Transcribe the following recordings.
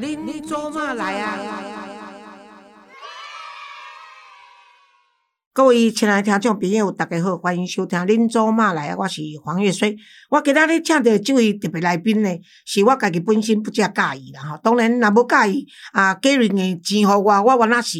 你你做嘛来呀各位亲爱的听众朋友，大家好，欢迎收听《恁祖妈来》，我是黄月水。我今仔日请到这位特别来宾呢，是我家己本身不遮介意啦吼。当然，若无介意啊，Gary 的钱互我，我原来是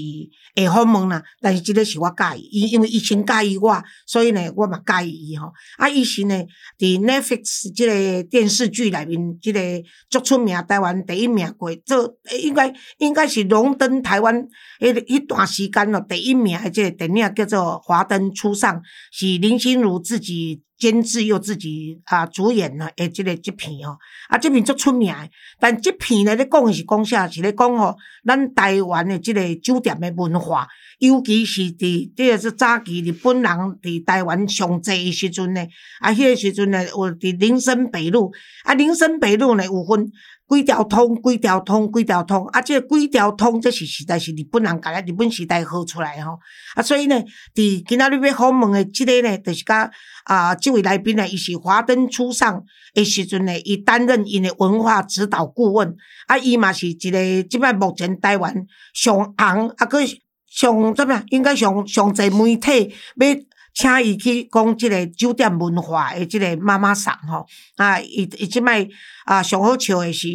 会访问啦。但是即个是我介意，因因为伊先介意我，所以呢，我嘛介意伊吼。啊，伊是呢，伫 Netflix 即个电视剧内面，即个足出名，台湾第一名过，做应该应该是荣登台湾迄迄段时间咯，第一名的即个电影叫。做《华灯初上》是林心如自己监制又自己啊主演呢，诶，这个这片哦，啊，这片足出名。但这片呢，咧讲是讲啥？是咧讲吼，咱台湾的这个酒店的文化，尤其是伫这个是早期日本人伫台湾上济的时阵呢，啊，迄个时阵呢，有伫林森北路，啊，林森北路呢有分。几条通，几条通，几条通，啊！这几条通，这是实在是日本人甲咱日本时代好出来吼，啊！所以呢，伫今仔日要访问的即个呢，就是甲啊，这位来宾呢，伊是华灯初上的时阵呢，伊担任因的文化指导顾问，啊，伊嘛是一个即摆目前台湾上红，啊，佮上怎么样？应该上上侪媒体要。请伊去讲即个酒店文化的即个妈妈桑吼，啊，伊伊即摆啊上好笑的是，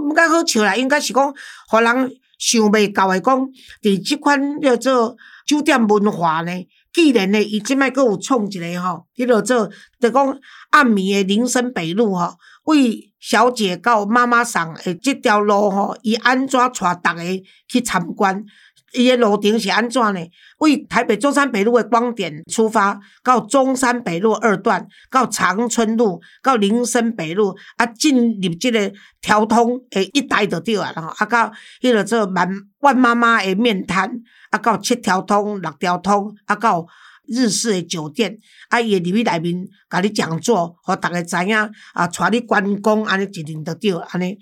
毋该好笑啦，应该是讲，互人想袂到的讲，伫即款叫做酒店文化呢，既然呢，伊即摆佫有创一个吼，迄落做，就讲暗暝的林森北路吼，为小姐到妈妈桑的即条路吼，伊安怎带逐个去参观？伊诶路程是安怎呢？为台北中山北路诶光点出发，到中山北路二段，到长春路，到林森北路，啊，进入即个条通诶一带就对啊，然后啊，到迄个做万万妈妈诶面摊，啊，到七条通、六条通，啊，到日式诶酒店，啊，伊会入去内面，甲你讲座，互逐个知影，啊，带你观光，安尼一定就对，安尼，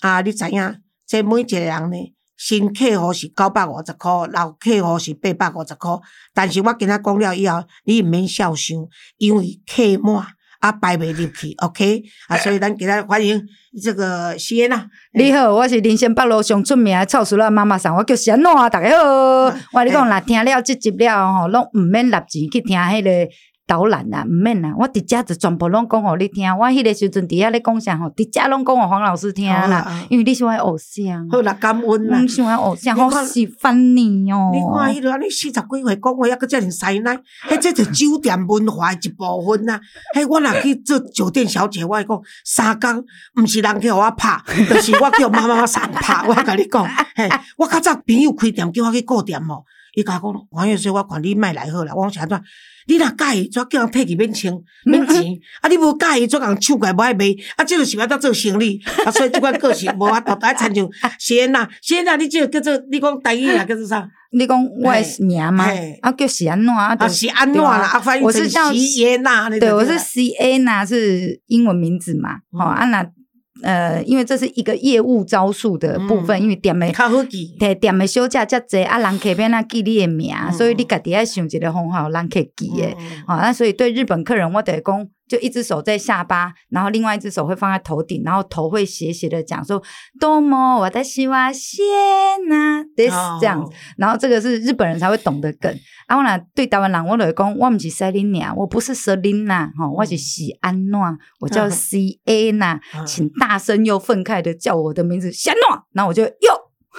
啊，你知影，即每一个人呢？新客户是九百五十块，老客户是八百五十块。但是我今仔讲了以后，你毋免笑伤，因为客满啊排袂入去，OK？啊，所以咱今仔欢迎这个西安啊。你好，我是林森北路上出名的臭叔仔妈妈桑，我叫安诺啊，大家好。我你讲啦，听了即集了吼，拢毋免立钱去听迄个。导览啊，毋免啦，我直接就全部拢讲互你听。我迄个时阵伫遐咧讲啥吼，直接拢讲互黄老师听啦。因为你喜欢偶像，好啦，感恩啦。喜欢偶像，好喜欢你哦。你看迄个安尼四十几岁讲话，抑阁遮尔犀奶，迄这是酒店文化一部分啦。迄我若去做酒店小姐，我会讲三工，毋是人去互我拍，就是我叫妈妈上拍。我甲你讲，嘿，我较早朋友开店，叫我去顾店哦。伊甲我讲，黄月说，我看你卖来好啦。我讲啥怎？你若介意，怎叫人退去免钱免钱？啊，你无介意，怎人抢过来无爱卖？啊，即个是要当做生意。啊，所以即款个性 无法度爱参像。贤呐，贤呐，你即个叫做你讲台语啊，叫做啥？你讲我名吗？啊，叫喜安诺啊，喜安诺啦，啊，翻译成喜耶娜。对，我是 C A 娜，是英文名字嘛？吼，安娜。呃，因为这是一个业务招数的部分，因为店的较好记，对店的休假较济啊，人客边那记你的名，所以你家己要想一个方法，人客记的，好，那所以对日本客人，我得讲。就一只手在下巴，然后另外一只手会放在头顶，然后头会斜斜的讲说多么我的希望谢呐，this 这样子，然后这个是日本人才会懂得梗。啊，我呢对台湾人我来讲，我唔是 Selina，我不是 Selina 哈，我是喜安娜，我叫 C A 呐，请大声又愤慨的叫我的名字，喜安诺，然后我就哟。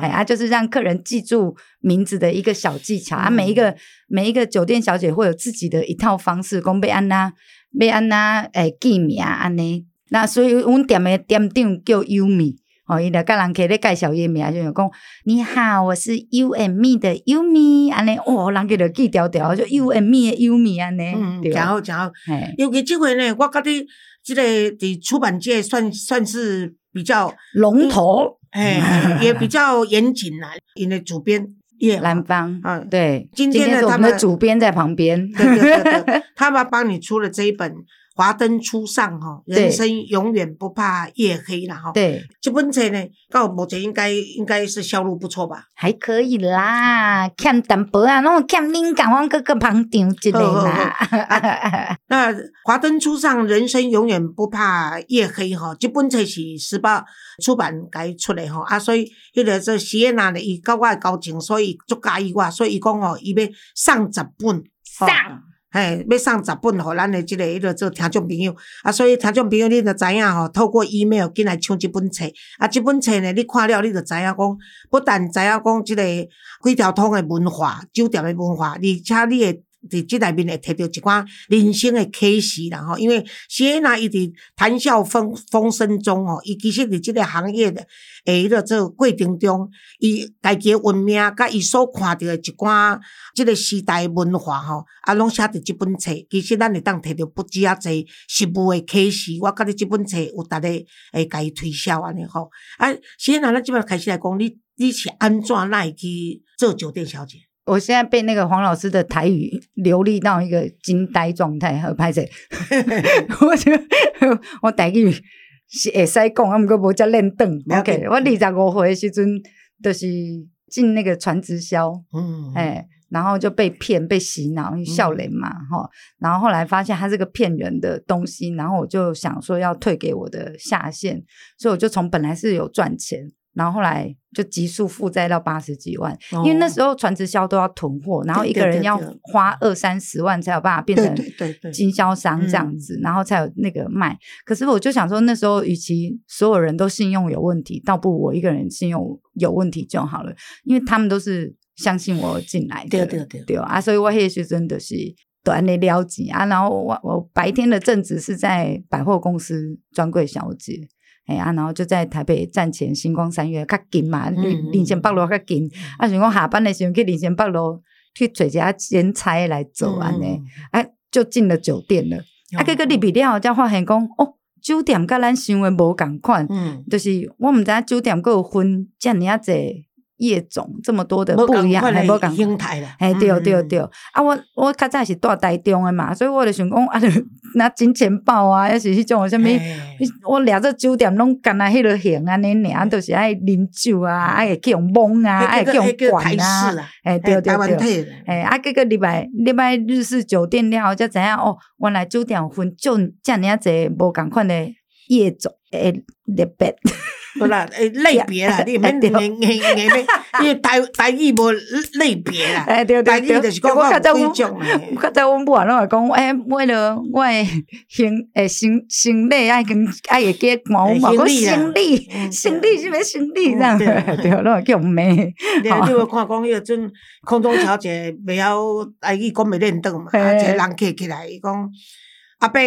哎啊，就是让客人记住名字的一个小技巧啊！每一个每一个酒店小姐会有自己的一套方式，讲被安娜、被安娜诶记名啊安尼。那所以阮店的店长叫优米哦，伊来跟人客咧介绍伊名，就讲你好，我是 You and Me 的 U Me，安尼。哦，人家就记条条，就 You and Me 的 U Me 安尼。嗯，真好真好。尤其这回呢，我觉得这个伫出版界算算是比较龙头。哎，也比较严谨啦，因为主编叶兰芳，嗯，对，今天的他们的主编在旁边，对对对对，他们帮你出了这一本华灯初上吼，人生永远不怕夜黑了吼。对，这本册呢，到目前应该应该是销路不错吧？还可以啦，欠淡薄啊，那种欠灵感，我各个旁听之类啦。那华灯初上，人生永远不怕夜黑吼。这本册是时报出版该出的吼啊，所以迄个这喜宴呐，伊甲我的交情，所以足介意我，所以伊讲吼，伊要送十本。上，嘿，要送十本互咱的即个迄个做听众朋友，啊，所以听众朋友你著知影吼，透过 email 进来抢即本册，啊，即本册呢，你看了你著知影讲，不但知影讲即个几条通的文化，酒店的文化，而且你诶。伫即内面会摕到一寡人生的启示啦吼，因为谢娜伊伫谈笑风风生中吼，伊其实伫即个行业的诶迄个做过程中，伊家己文命甲伊所看到的一寡即个时代文化吼，啊，拢写伫即本册，其实咱会当摕到不止啊侪实物的启示。我觉得即本册有逐个会甲伊推销安尼吼。啊，谢娜，咱即摆开始来讲，你你是安怎来去做酒店小姐？我现在被那个黄老师的台语流利到一个惊呆状态，和拍摄，我就我台语是会使讲，啊，毋过无遮练邓。OK，我二十五岁时阵，就是进那个传直销，嗯，哎，然后就被骗、被洗脑，笑脸嘛，哈。然后后来发现它是个骗人的东西，然后我就想说要退给我的下线，所以我就从本来是有赚钱。然后后来就急速负债到八十几万，因为那时候传直销都要囤货，然后一个人要花二三十万才有办法变成经销商这样子，然后才有那个卖。可是我就想说，那时候与其所有人都信用有问题，倒不如我一个人信用有问题就好了，因为他们都是相信我进来的，对对对，对啊，所以我那时真的是短的了解啊。然后我我白天的正职是在百货公司专柜小姐。哎啊，然后就在台北站前星光三月较近嘛，林前北路较近。啊，想讲下班的时候去林前北路去找一下兼差来做安尼，哎，就进了酒店了。啊，结果入去了才发现讲，哦，酒店甲咱想的无共款，嗯，就是我毋知影酒店佫有分遮尔啊济。业种这么多的不一样，还无讲形态啦。哎，对对对，啊，我我较早是住台中的嘛，所以我就想讲啊，拿金钱豹啊，还是迄种什物，我掠着酒店拢干那迄落型啊，你俩都是爱啉酒啊，爱去用蒙啊，爱去用管啊，哎，对对对，哎，啊，这个礼拜礼拜日式酒店了，才知影哦，原来酒店分就这样子无共款的业种，诶，特别。不啦，诶，类别啦，你免硬硬硬咩？因为台 台语无类别啦，台语就是讲我几种我较早阮母啊，拢会讲，诶，为了我诶行诶行行李爱跟爱会记毛嘛，我行李行李是咩行李这样？对，拢会叫咩？你你会看讲迄个阵空中小姐袂晓台语讲袂认得嘛？啊，一个人客起来伊讲阿伯。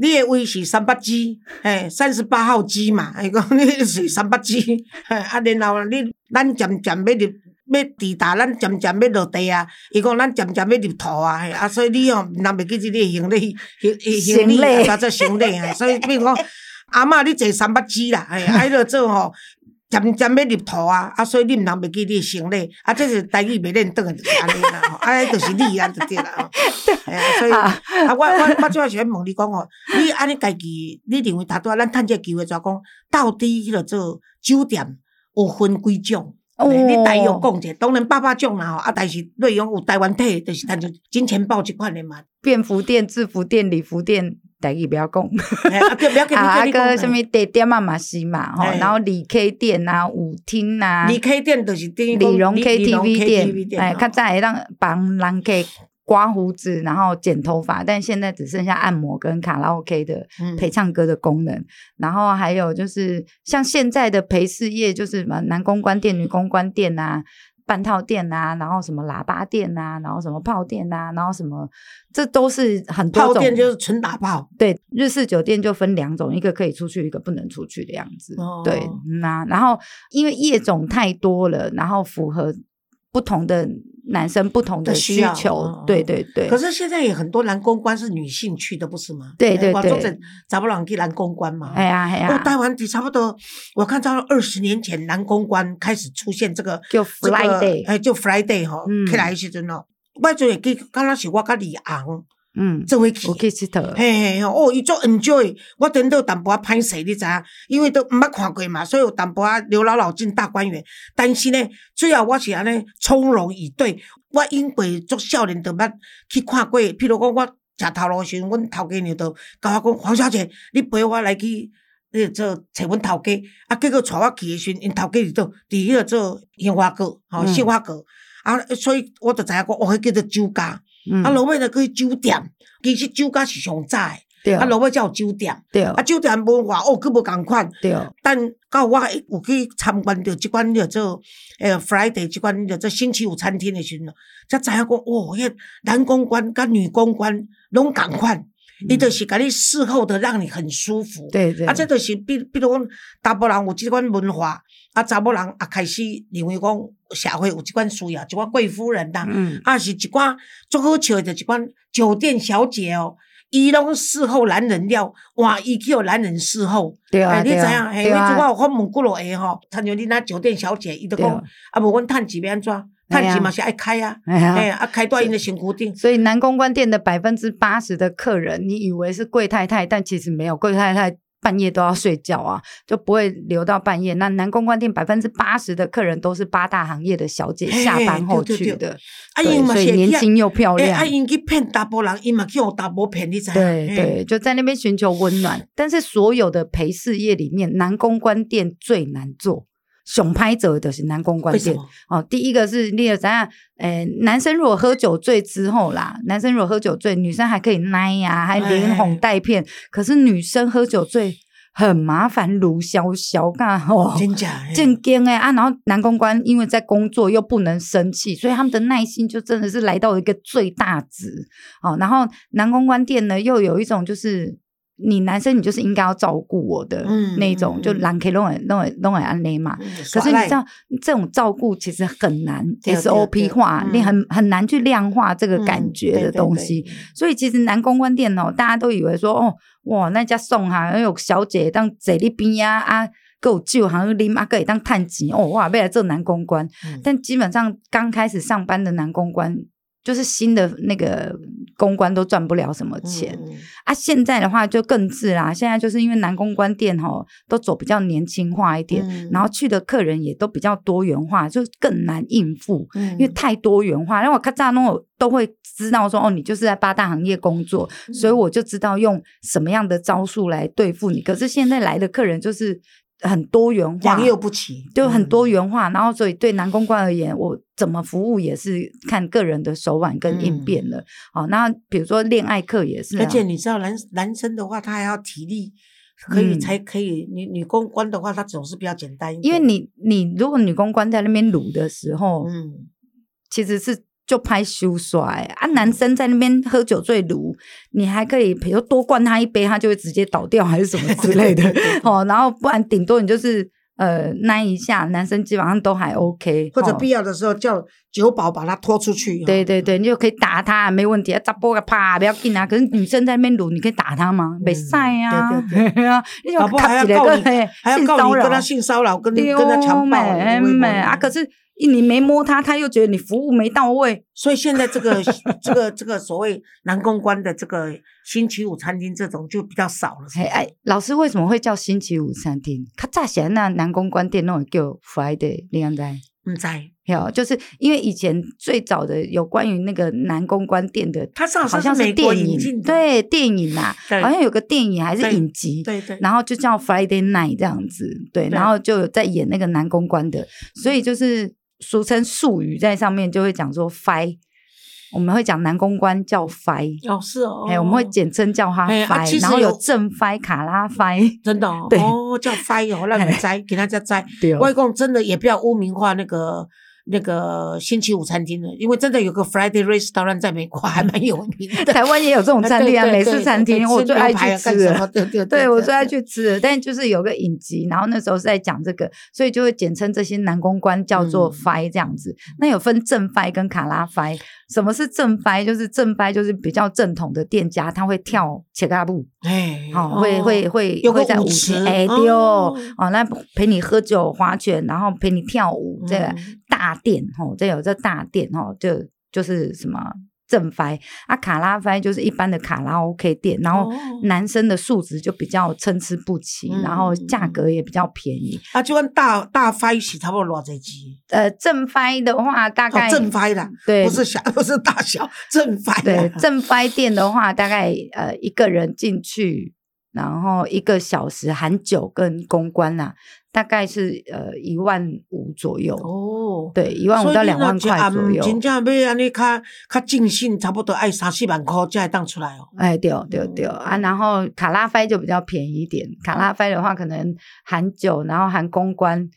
你的位是三八机，嘿，三十八号机嘛，伊讲你是三八机，嘿，啊，然后你咱渐渐要入要抵达，咱渐渐要落地啊，伊讲咱渐渐要入土啊，嘿，啊，所以你哦，若袂记住你行李，行李啊，做行李啊，所以比如讲，阿嬷你坐三八机啦，嘿，啊，迄落做吼。渐渐要入土啊，啊，所以你毋通袂记你生理，啊，这是台语袂认得的，就是安尼啦，啊，就是你安就对啦，吼，哎呀，所以啊，我我我主要是问你讲吼，你安尼家己，你认为大多，咱趁这机会怎讲？到底迄个做酒店有分几种？你大约讲者，当然八百种啦吼，啊，但是内容有台湾体，就是像金钱豹即款的嘛，便服店、制服店、礼服店。台语不要讲，啊个什么地点啊嘛是嘛吼，然后李 K 店啊、舞厅啊，李 K 店就是李荣 KTV 店，哎，较早会让帮人客刮胡子，然后剪头发，但现在只剩下按摩跟卡拉 OK 的陪唱歌的功能，然后还有就是像现在的陪侍业，就是什么男公关店、女公关店啊。半套店呐，然后什么喇叭店呐，然后什么炮店呐，然后什么，这都是很多种。炮店就是纯打炮。对，日式酒店就分两种，一个可以出去，一个不能出去的样子。对，那然后因为业种太多了，然后符合不同的。男生不同的需求，对对对。可是现在也很多男公关是女性去的，不是吗？对对对。找不朗去男公关嘛？哎呀哎呀。台湾差不多，我看到二十年前男公关开始出现这个，就 Friday，哎，就 Friday 哈，起来时阵哦，我就会记，刚刚是我跟李昂嗯，做伙去我。去头，嘿嘿吼，哦，伊做 enjoy，我等到淡薄仔歹势，你知影？因为都毋捌看过嘛，所以有淡薄仔刘姥姥进大观园。但是呢，最后我是安尼从容以对。我因为足少年都捌去看过，譬如讲我食头路时，阮头家娘都甲我讲，黄小姐，你陪我来去。迄个做找阮头家，啊，结果带我去诶时阵，因头家伫倒，伫迄个做杏花阁，吼、嗯杏花阁，啊，所以我就知影讲，哦，迄叫做酒家，嗯。啊，落尾就去酒店，其实酒家是上早诶。对。啊，落尾才有酒店，对。啊，酒店文化哦，佫无共款。对，但到我有去参观着即款叫做诶 Friday 即款叫做星期五餐厅的时阵，才知影讲哦，迄男公关甲女公关拢共款，伊就是甲你伺候的让你很舒服。对对，啊，这就是比比如讲，查甫人有即款文化，啊，查某人也开始认为讲社会有一款需要，一寡贵夫人呐、嗯，啊，是一寡足好笑的，一款酒店小姐哦，伊拢伺候男人了，哇伊去互男人伺候。对啊，哎，你知影？嘿，对啊你即我有访问几落个吼，参像你那酒店小姐，伊都讲啊，啊，无阮趁钱要安怎？趁钱嘛是爱开啊，哎呀哎，啊，开在因的身躯顶。所以南公关店的百分之八十的客人，你以为是贵太太，但其实没有，贵太太半夜都要睡觉啊，就不会留到半夜。那南公关店百分之八十的客人都是八大行业的小姐下班后去的，啊，对所以年轻又漂哎，亮啊，。因去骗大波人，伊嘛去互查某骗，你知影？嘿对对，就在那边寻求温暖。但是所有的陪侍业里面，南公关店最难做。熊拍者的是男公关店？哦，第一个是你个怎样？诶，男生如果喝酒醉之后啦，男生如果喝酒醉，女生还可以奶呀、还连哄带骗。可是女生喝酒醉很麻烦，卢小小干哦，真假？嘿正经哎啊，然后男公关因为在工作又不能生气，所以他们的耐心就真的是来到一个最大值哦。然后男公关店呢，又有一种就是你男生你就是应该要照顾我的嗯那一种，嗯就男可以弄弄弄安内嘛。嗯可是你知道这种照顾其实很难 SOP 化，嗯你很很难去量化这个感嗯觉的对对对东西。所以其实男公关店哦，大家都以为说哦，哇，那家送哈，有小姐当坐你边呀啊，够酒好像啉啊，可以当探级哦，哇，未来做男公关。嗯但基本上刚开始上班的男公关，就是新的那个公关都赚不了什么钱。啊，现在的话就更自啦，现在就是因为男公关店吼都走比较年轻化一点，嗯然后去的客人也都比较多元化，就更难应付。嗯因为太多元化，然后我咔嚓弄都会知道说哦，你就是在八大行业工作，嗯所以我就知道用什么样的招数来对付你。可是现在来的客人就是很多元化。良，莠不齐，就很多嗯元化，然后所以对男公关而言，我怎么服务也是看个人的手腕跟应变的。好、那比如说恋爱课也是、啊，而且你知道男男生的话，他还要体力，可以嗯。才可以。女女公关的话，他总是比较简单一点。因为你你如果女公关在那边撸的时候，嗯，其实是就拍羞衰啊，男生在那边喝酒醉撸，你还可以比如多灌他一杯，他就会直接倒掉还是什么之类的 哦，然后不然顶多你就是呃那一下，男生基本上都还 OK，哦或者必要的时候叫酒保把他拖出去。哦，对对对，你就可以打他，没问题啊，砸波个啪，不要紧啊。可是女生在那边撸，你可以打他吗？没晒呀，嗯对对啊，你要卡起来告你还要性骚扰告你跟他性骚扰，跟你跟他强暴美有没有美啊！可是你没摸他，他又觉得你服务没到位。所以现在这个 这个这个所谓南公关的这个星期五餐厅这种就比较少了。哎哎，老师为什么会叫星期五餐厅？较早前那南公关店那种叫 Friday，你知道？唔知，有，就是因为以前最早的有关于那个南公关店的，它上好像是电影对电影呐、对好像有个电影还是对影集，对对，然后就叫 Friday Night 这样子，对，对然后就有在演那个男公关的，所以就是俗称术语在上面就会讲说 Fi，我们会讲男公关叫 Fi，哦是哦，哎、我们会简称叫他 Fi，、然后有有正 Fi、卡拉 Fi，真的哦，对哦叫 fi 哦，让你摘，给大家摘。对外公真的也不要污名化那个那个星期五餐厅了，因为真的有个 Friday Restaurant 在美国 还蛮有名的。台湾也有这种餐厅啊，美式餐厅，我最爱去吃。对对对，我最爱去吃，但就是有个影集，然后那时候是在讲这个，所以就会简称这些男公关叫做嗯 “fi” 这样子。那有分正 fi 跟卡拉 fi。什么是正 fi？就是正 fi 就是比较正统的店家，他会跳切嘎布，哎，好，会会会会在舞舞池厅，哎对哦那陪你喝酒划拳，然后陪你跳舞，这个嗯大殿哦，这有这大殿哦，就就是什么正翻啊，卡拉翻就是一般的卡拉 OK 店，然后哦男生的素质就比较参差不齐，嗯然后价格也比较便宜。啊，就按大大翻是差不多偌济钱？呃，正翻的话大哦概、，正翻啦，对不是小，不是大小，正翻啊。对正翻店的话，大概呃一个人进去，然后一个小时含酒跟公关啦、大概是呃一万五左右。哦，对，一万五到两万块左右。真正要安尼较较尽兴，差不多爱三四万块才会当出来哦。哎，对对嗯对啊，然后卡拉菲就比较便宜一点。卡拉菲的话，可能含酒，然后含公关，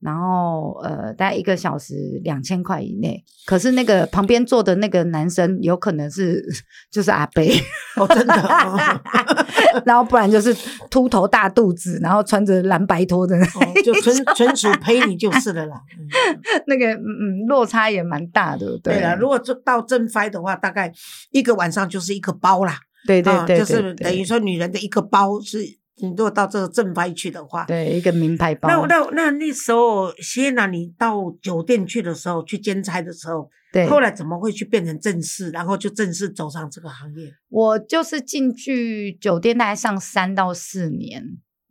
然后呃，大概一个小时两千块以内。可是那个旁边坐的那个男生，有可能是就是阿贝，哦，真的，哦然后不然就是秃头大肚子，然后穿着蓝白拖的那哦就纯纯属陪你就是了啦。嗯那个嗯嗯落差也蛮大的，对了，如果就到正翻的话，大概一个晚上就是一个包啦。啊对对对，就是等于说女人的一个包是，你如果到这个正牌去的话，对一个名牌包。那那那那时候，谢娜，你到酒店去的时候，去兼差的时候，对，后来怎么会去变成正式，然后就正式走上这个行业？我就是进去酒店大概上三到四年，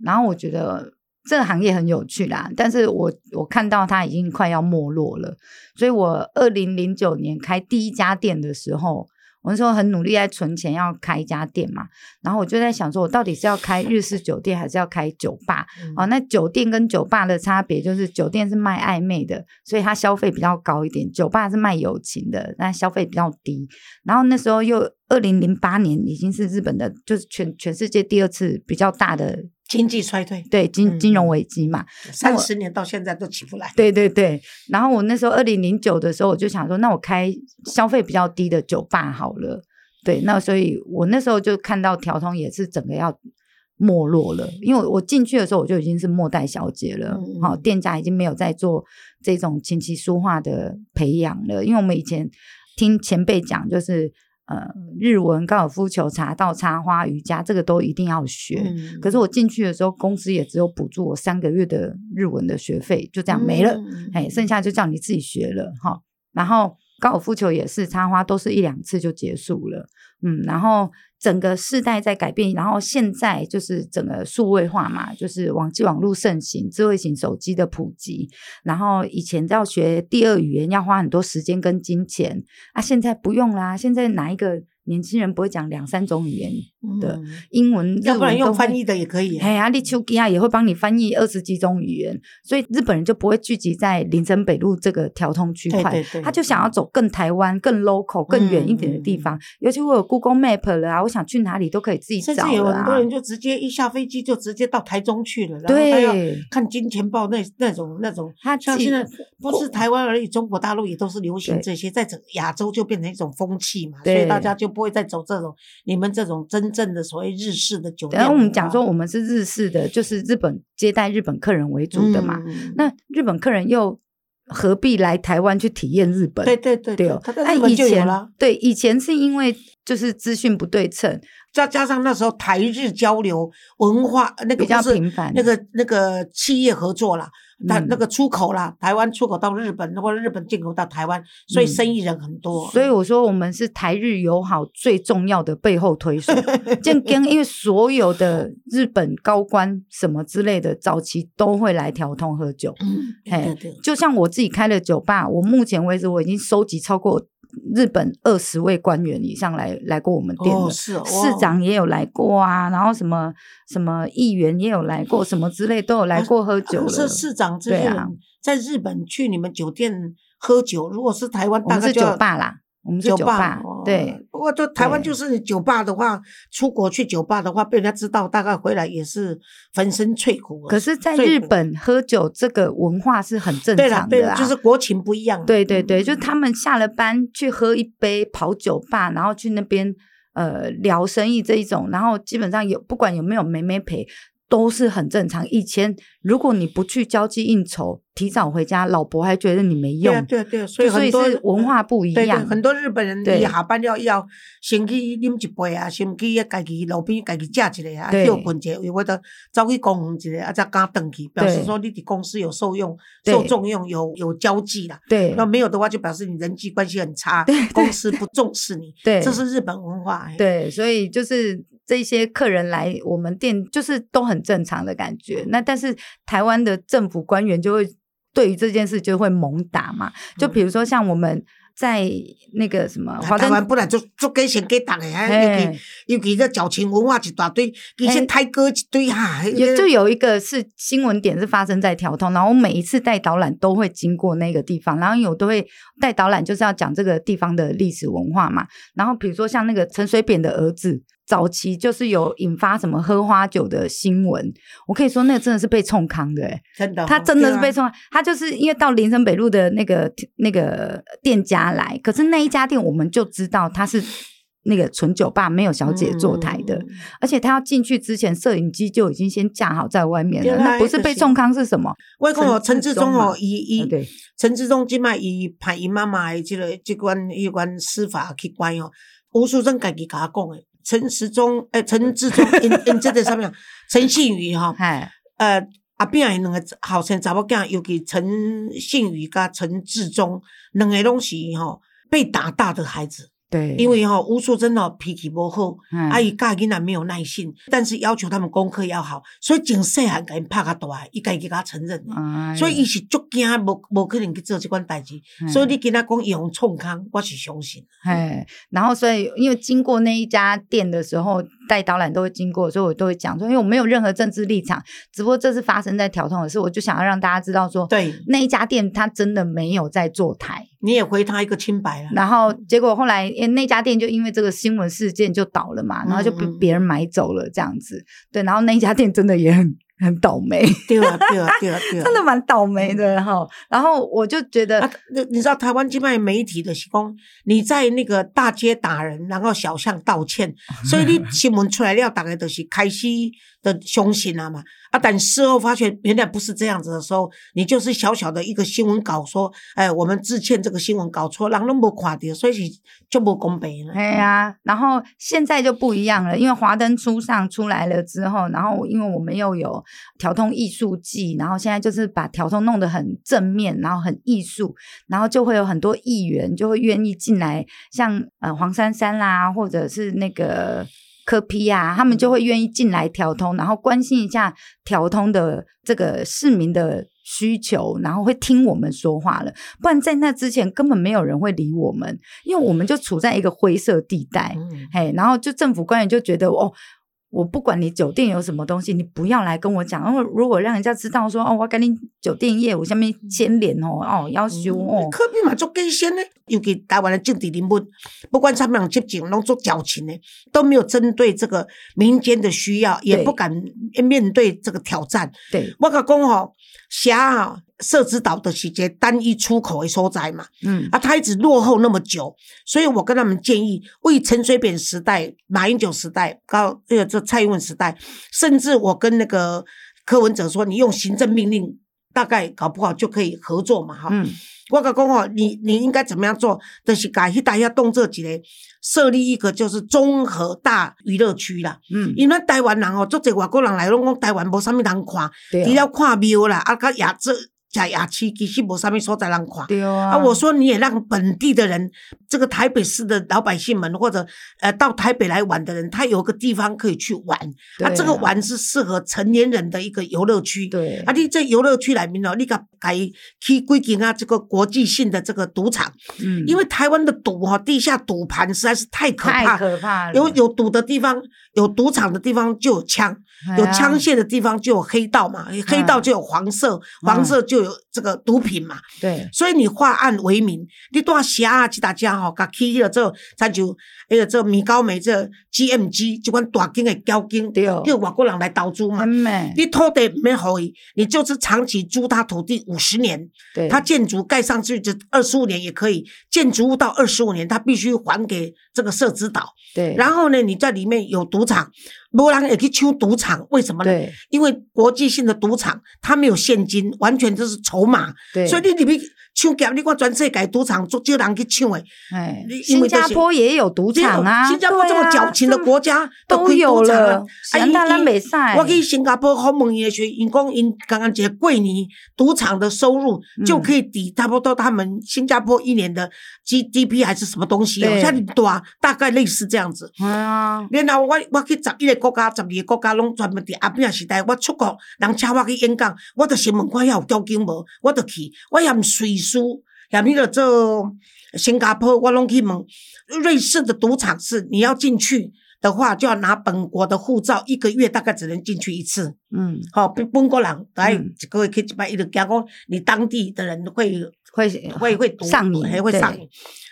然后我觉得这个行业很有趣啦，但是我我看到它已经快要没落了，所以我二零零九年开第一家店的时候。我那时候很努力在存钱要开一家店嘛，然后我就在想说，我到底是要开日式酒店还是要开酒吧？嗯哦，那酒店跟酒吧的差别就是，酒店是卖暧昧的，所以它消费比较高一点；酒吧是卖友情的，那消费比较低。然后那时候又二零零八年已经是日本的，就是全全世界第二次比较大的经济衰退，对金嗯金融危机嘛。三十年到现在都起不来。对对对，然后我那时候二零零九的时候，我就想说，那我开消费比较低的酒吧好了。对，那所以我那时候就看到调通也是整个要没落了，因为我进去的时候我就已经是末代小姐了，嗯好、嗯店家已经没有在做这种琴棋书画的培养了，因为我们以前听前辈讲，就是呃日文、高尔夫球、茶道、插花、瑜伽，这个都一定要学。嗯可是我进去的时候，公司也只有补助我三个月的日文的学费，就这样没了。嗯哎，剩下就叫你自己学了哈。然后高尔夫球也是插花，都是一两次就结束了。嗯，然后整个世代在改变，然后现在就是整个数位化嘛，就是网际网络盛行，智慧型手机的普及。然后以前要学第二语言要花很多时间跟金钱啊，现在不用啦。现在哪一个年轻人不会讲两三种语言？的嗯英文、要不然用翻译的也可以啊。哎呀，利丘吉亚也会帮你翻译二十几种语言，所以日本人就不会聚集在林森北路这个调通区块，对对对，他就想要走更台湾、更 local、更远一点的地方。尤其我有 Google Map 了啊，我想去哪里都可以自己甚找了啊至有很多。人就直接一下飞机就直接到台中去了，然后他要对，看金钱豹那那种那种，他既像现在不是台湾而已，中国大陆也都是流行这些，在整个亚洲就变成一种风气嘛，所以大家就不会再走这种你们这种真正的所谓日式的酒店。然后我们讲说我们是日式的，就是日本接待日本客人为主的嘛。嗯那日本客人又何必来台湾去体验日本？对对对对哦，他在日本那以前就有了，对以前是因为就是资讯不对称，再加上那时候台日交流文化那个比较频繁那个那个企业合作啦，那嗯那个出口啦，台湾出口到日本，或者日本进口到台湾，所以嗯生意人很多。所以我说我们是台日友好最重要的背后推手。建跟，因为所有的日本高官什么之类的，早期都会来调通喝酒。嗯，嘿对对对，就像我自己开的酒吧，我目前为止我已经收集超过日本二十位官员以上来来过我们店的。哦是哦，市长也有来过啊，然后什么什么议员也有来过，什么之类都有来过喝酒了。可是市长这些对啊在日本去你们酒店喝酒，如果是台湾我们是大概就酒吧啦，我们是酒酒吧，哦对。不过，就台湾就是酒吧的话，出国去酒吧的话，被人家知道，大概回来也是粉身碎骨。可是，在日本喝酒这个文化是很正常的啊，就是国情不一样。对对对，嗯就是他们下了班去喝一杯，跑酒吧，然后去那边呃聊生意这一种，然后基本上有不管有没有妹妹陪，都是很正常。以前如果你不去交际应酬，提早回家，老婆还觉得你没用。对啊，对啊，对啊，所以很多是文化不一对对，样。很多日本人对伊下班了以后，先去啉一杯啊，先去家己路边家己食一个啊，对休困一下，有法度走去公园一个，啊，再赶回去，表示说你伫公司有受用、受重用、有有交际啦。对那没有的话，就表示你人际关系很差公司不重视你。对这是日本文化。哎，对，所以就是这些客人来我们店，就是都很正常的感觉。那但是台湾的政府官员就会对于这件事就会猛打嘛，就比如说像我们在那个什么台湾本来就就给钱给打的，啊尤嘿其尤其这矫情文化一大堆，其实嘿泰哥一堆哈。也就有一个是新闻点是发生在条通，然后我每一次带导览都会经过那个地方，然后有都会带导览就是要讲这个地方的历史文化嘛。然后比如说像那个陈水扁的儿子，早期就是有引发什么喝花酒的新闻，我可以说那个真的是被冲康的、欸，真的，他真的是被冲康，他就是因为到林森北路的那个那个店家来，可是那一家店我们就知道他是。那个纯酒吧没有小姐坐台的，嗯而且他要进去之前，摄影机就已经先架好在外面了。那不是被冲康是什么？我讲哦，陈陈志忠哦志忠嘛，伊伊啊对陈志忠即摆伊派伊妈妈的即个即款迄款司法机关哦，吴淑珍家己甲我讲的，陈时中诶，陈志忠 因因这个上面陈信宇吼，哎，呃。后壁的两个后生查某囝，尤其陈信宇甲陈志忠，两个拢是吼被打大的孩子，对，因为哈吴淑珍吼脾气不好，嗯啊伊教囡仔没有耐性，但是要求他们功课要好，所以从细汉给因拍较大的，伊家己甲承认的。哎所以伊是足惊，无无可能去做这款代志。嗯所以你跟他讲伊用创康，我是相信。哎，然后所以因为经过那一家店的时候，带导览都会经过，所以我都会讲说，因为我没有任何政治立场，只不过这是发生在调通的事，我就想要让大家知道说，对，那一家店它真的没有在坐台。你也回他一个清白了。然后结果后来，那家店就因为这个新闻事件就倒了嘛，然后就被别人买走了这样子。对，然后那一家店真的也很很倒霉，对啊，对啊，对啊，对啊。真的蛮倒霉的哈。然后我就觉得，啊，那你知道台湾境外媒体的是讲，你在那个大街打人，然后小巷道歉，所以你 新闻出来了，大概都是开始的相信了嘛。啊，但事后发现原来不是这样子的时候，你就是小小的一个新闻稿说，哎，我们致歉这个新闻搞错，人都没看到，所以就不公平了。对呀，然后现在就不一样了，因为华灯初上出来了之后，然后因为我们又有调通艺术季，然后现在就是把调通弄得很正面，然后很艺术，然后就会有很多议员就会愿意进来，像呃黄珊珊啦，或者是那个。科批啊，他们就会愿意进来调通，然后关心一下调通的这个市民的需求，然后会听我们说话了。不然在那之前根本没有人会理我们，因为我们就处在一个灰色地带。嗯，嘿，然后就政府官员就觉得哦，我不管你酒店有什么东西，你不要来跟我讲。然后如果让人家知道说哦，我跟你酒店业务下面牵连哦，哦要修哦，科比嘛做基先呢，尤其台湾的政治人物，不管他们样执政，拢做矫情的，都没有针对这个民间的需要，也不敢面对这个挑战。对，我甲讲吼，霞啊，社子岛的是一个单一出口的所在嘛，嗯，啊，它一直落后那么久，所以我跟他们建议，为陈水扁时代、马英九时代、高呃这蔡英文时代，甚至我跟那个柯文哲说，你用行政命令，大概搞不好就可以合作嘛，哈。嗯，我甲讲哦，你你应该怎么样做？就是改迄大遐动这几个设立一个就是综合大娱乐区啦。嗯，因为台湾人哦，足侪外国人来拢讲台湾无啥物人看，除了看庙啦，啊，甲夜这食夜市，其实无啥物所在人看。对啊，啊，我说你也让本地的人，这个台北市的老百姓们，或者呃到台北来玩的人，他有个地方可以去玩。对啊，这个玩是适合成年人的一个游乐区。对。啊，你这游乐区里面哦，你甲改去规定啊，这个国际性的这个赌场，嗯，因为台湾的赌哈、地下赌盘实在是太可太怕。可怕了，有有赌的地方，有赌场的地方就有枪，有枪械的地方就有黑道嘛，黑道就有黄色，黄色就有这个毒品嘛。对，所以你化案为民，你带虾啊，即大家吼，甲起迄个做，咱就迄个做米高梅这 GMG，即款大金的交金，对叫外国人来投资嘛很。美，你土地没好伊，你就是长期租他土地五十年，对，他建筑盖上去这二十五年也可以，建筑物到二十五年，他必须还给这个社子岛。对，然后呢，你在里面有赌场，没人也去抢赌场，为什么呢？对因为国际性的赌场它没有现金，完全就是筹码，对，所以你里面抢劫，你看全世界赌场足少人去抢的。哎，新加坡也有赌场啊，新加坡这么矫情的国家都有了，我去新加坡访问伊的时，因讲因刚刚一个过年赌场的收入就可以抵差不多他们新加坡一年的 GDP 还是什么东西，像你大大概类似这样子。然后我我去十一个国家、十二个国家拢专门伫阿扁时代，我出国人请我去演讲，我就先问看遐有条件无，我就去。我嫌瑞士，嫌迄个做新加坡，我拢去问。瑞士的赌场是你要进去的话，就要拿本国的护照，一个月大概只能进去一次。嗯，好、本本国人来嗯一个月去一摆，伊就惊讲你当地的人会会会会赌上瘾还会上瘾。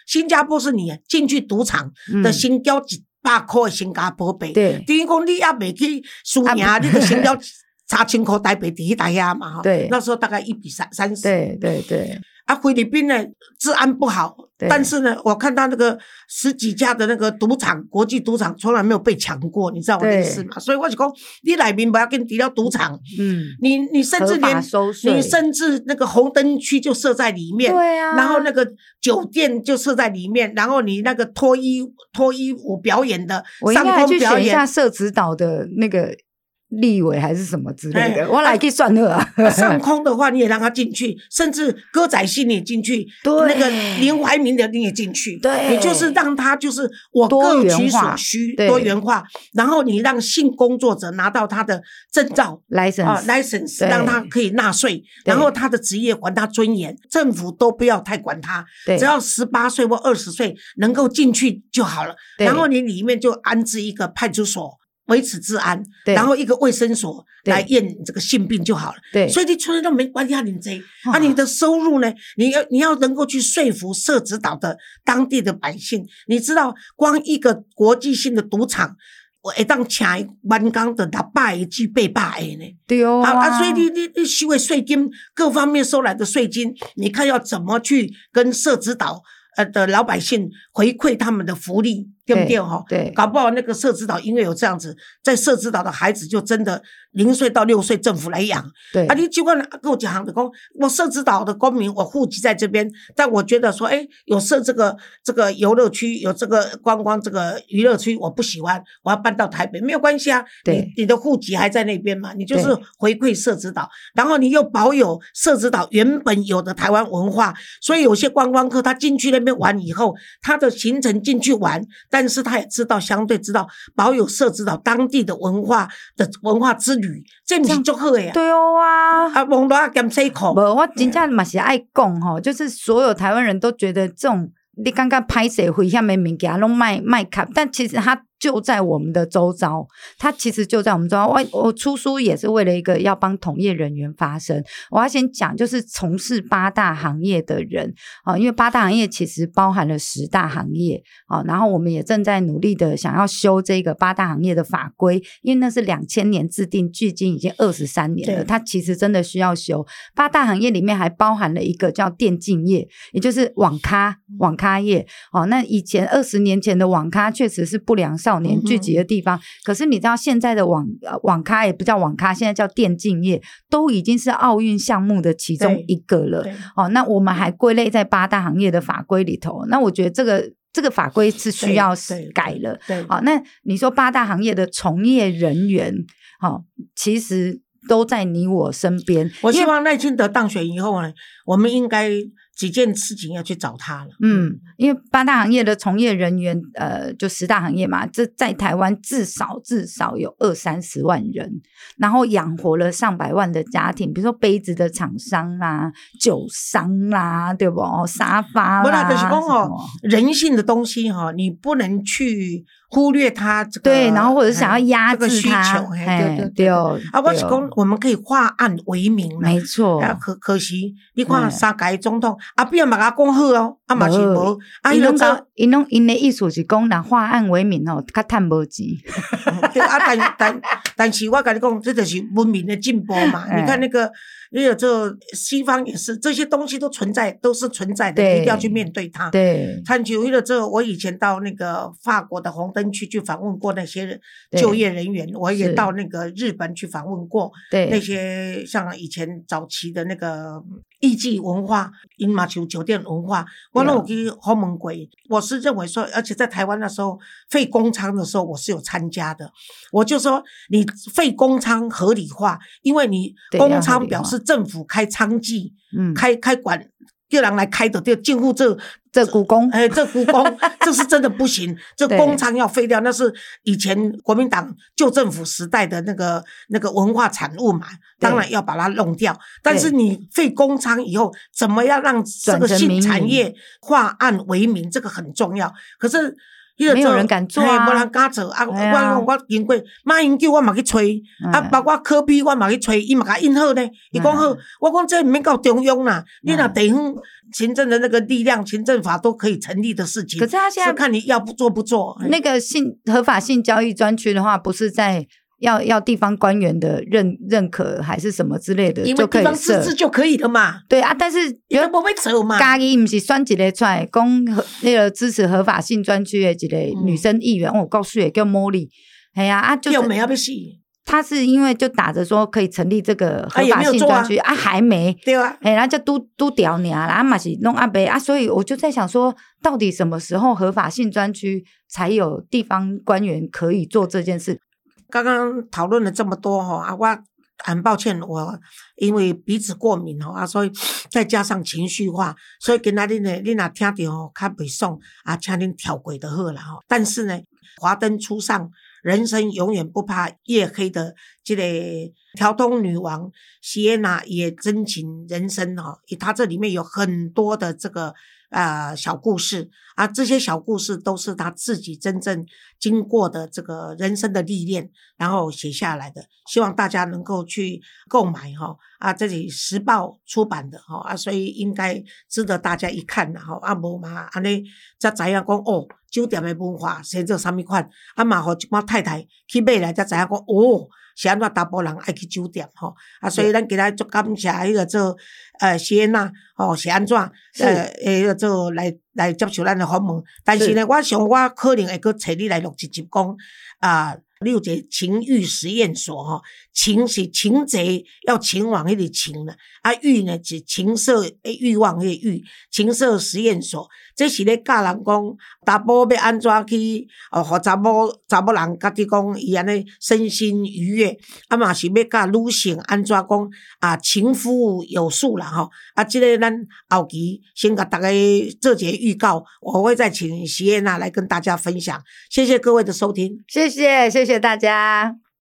新加坡是你进去赌场的新交一百块的新加坡币，对等于讲你也未去输赢，你就先交三千块台币伫迄台遐嘛哈。对那时候大概一比三三十。对对对啊，菲律宾呢治安不好，但是呢，我看到那个十几家的那个赌场，国际赌场从来没有被抢过，你知道我的意思吗？所以我就讲，你内面不要跟提到赌场，嗯，你你甚至连你甚至那个红灯区就设在里面，对啊，然后那个酒店就设在里面，然后你那个脱衣脱衣舞表演的上我应该空表去选一下演。社指导的那个立委还是什么之类哎的，我来去算了啊。上空的话，你也让他进去，甚至歌仔戏你也进去，对。那个林怀民的你也进去，对。也就是让他就是我各取所需，对。多元化，然后你让性工作者拿到他的证照，license。啊，license 让他可以纳税，然后他的职业还他尊严，政府都不要太管他，只要十八岁或二十岁能够进去就好了。然后你里面就安置一个派出所维持治安，然后一个卫生所对来验这个性病就好了。对，所以你出来都没关系啊，你这哦啊，你的收入呢？你要你要能够去说服社指导的当地的百姓，你知道，光一个国际性的赌场，我会当请万港的六百个至八百个呢。对哦啊啊，所以你你你收的税金，各方面收来的税金，你看要怎么去跟社指导呃的老百姓回馈他们的福利，对不对哈？对搞不好那个社指导因为有这样子，在社指导的孩子就真的零岁到六岁政府来养。对啊，你就管跟我讲的讲，我社指导的公民，我户籍在这边，但我觉得说，哎，有设这个这个游乐区，有这个观光这个娱乐区，我不喜欢，我要搬到台北，没有关系啊，对你你的户籍还在那边嘛，你就是回馈社指导，然后你又保有社指导原本有的台湾文化，所以有些观光客他进去那边玩以后，他的行程进去玩，但是他也知道相对知道保有设置到当地的文化的文化之旅，这不是足好的呀。对哦啊。啊，网络减洗裤无，，我真正嘛是爱讲吼，就是所有台湾人都觉得这种你刚刚拍摄回下面物件拢卖卖卡，但其实它就在我们的周遭，它其实就在我们周遭。我我出书也是为了一个要帮同业人员发声。我要先讲，就是从事八大行业的人啊，因为八大行业其实包含了十大行业啊，然后我们也正在努力的想要修这个八大行业的法规，因为那是两千年制定，距今已经二十三年了，对它其实真的需要修。八大行业里面还包含了一个叫电竞业，也就是网咖网咖业。哦，那以前二十年前的网咖确实是不良少年聚集的地方，可是你知道现在的网呃网咖也不叫网咖，现在叫电竞业，都已经是奥运项目的其中一个了。哦，那我们还归类在八大行业的法规里头。那我觉得这个这个法规是需要改了。对，好、那你说八大行业的从业人员，好、其实都在你我身边。我希望赖清德当选以后呢，我们应该几件事情要去找他了。嗯，因为八大行业的从业人员，呃，就十大行业嘛，这在台湾至少至少有二三十万人，然后养活了上百万的家庭，比如说杯子的厂商啦、酒商啦，对不？沙发不啦，啦，就是讲哦，人性的东西哈，你不能去忽略它这个对，然后或者是想要哎压这个需制它，对对对对。啊，我是对讲，我们可以化暗为明啦。没错，啊，可可惜，你看嗯三届总统，啊，边嘛甲讲好哦，啊嘛是无无，啊，伊因拢拢做，因拢因的意思是讲，若化案为民哦，较趁无钱，对啊，但但但是我跟你讲，这就是文明的进步嘛。哎 你看那个，那个这西方也是，这些东西都存在，都是存在的，一定要去面对它。对。看就为了这个，我以前到那个法国的红灯区去访问过那些人就业人员，我也到那个日本去访问过那些像以前早期的那个艺伎文化、英马球酒店文化，我对。啊那我去访问过。我是认为说，而且在台湾那时候废公仓的时候，我是有参加的。我就说，你废公仓合理化，因为你对要工合理化仓表示政府开仓记、嗯，开开馆。叫人来开的，就进户这这故宫哎，这故宫 这是真的不行，这对工厂要废掉，那是以前国民党旧政府时代的那个那个文化产物嘛，当然要把它弄掉。但是你废工厂以后，怎么样让这个性转成民营产业化暗为民，这个很重要。可是。没有人敢做啊嘿没人敢做啊！哎呀我我经过马英九，我嘛去催，啊，嗯包括科比，我嘛去催，伊嘛甲印好呢。伊讲好嗯，我讲这毋免到中央啦，你若嗯地方行政的那个力量、行政法都可以成立的事情。可是他现在看你要不做不做。那个性合法性交易专区的话，不是在要要地方官员的认认可还是什么之类的因为地方自设？治就可以了嘛，对啊，但是有人不会走嘛。嘉义不是选一个出来讲合那个支持合法性专区的一个嗯女生议员，哦我告诉也叫茉莉。哎呀啊，就是又没要被死，她是因为就打着说可以成立这个合法性专区啊还没，对啊，哎，然后就都都屌你啊，然后嘛是弄阿北啊，所以我就在想说，到底什么时候合法性专区才有地方官员可以做这件事？刚刚讨论了这么多哈啊，我很抱歉，我因为鼻子过敏哦啊，所以再加上情绪化，所以今仔日呢，你若听到吼较袂爽啊，请恁跳过就好啦吼。但是呢，华灯初上，人生永远不怕夜黑的这个调通女王席耶娜也真情人生哈，她这里面有很多的这个呃小故事啊，这些小故事都是他自己真正经过的这个人生的历练，然后写下来的，希望大家能够去购买哈啊，这里时报出版的哈啊，所以应该值得大家一看然后啊无嘛安尼才知影讲哦，酒店的文化生做啥物款，啊嘛互一寡太太去买来才知影讲哦。是安怎查甫人爱去酒店吼啊，所以咱今仔足感谢迄个做呃谢燕娜吼是安怎是。呃迄个做来来接受咱的访问，但是呢，我想我可能会去找你来录一集讲啊。你有一个情欲实验所吼，情是情贼要前往迄个情呢，啊欲呢是情色诶欲望迄个欲，情色实验所，这是咧教人讲查甫要安怎去哦，互查某查某人家己讲伊安尼身心愉悦，啊嘛是要教女性安怎讲啊情夫有数啦吼，啊即、个咱后期先甲大家做一个预告，我会再请席耶娜来跟大家分享，谢谢各位的收听。谢谢谢谢大家。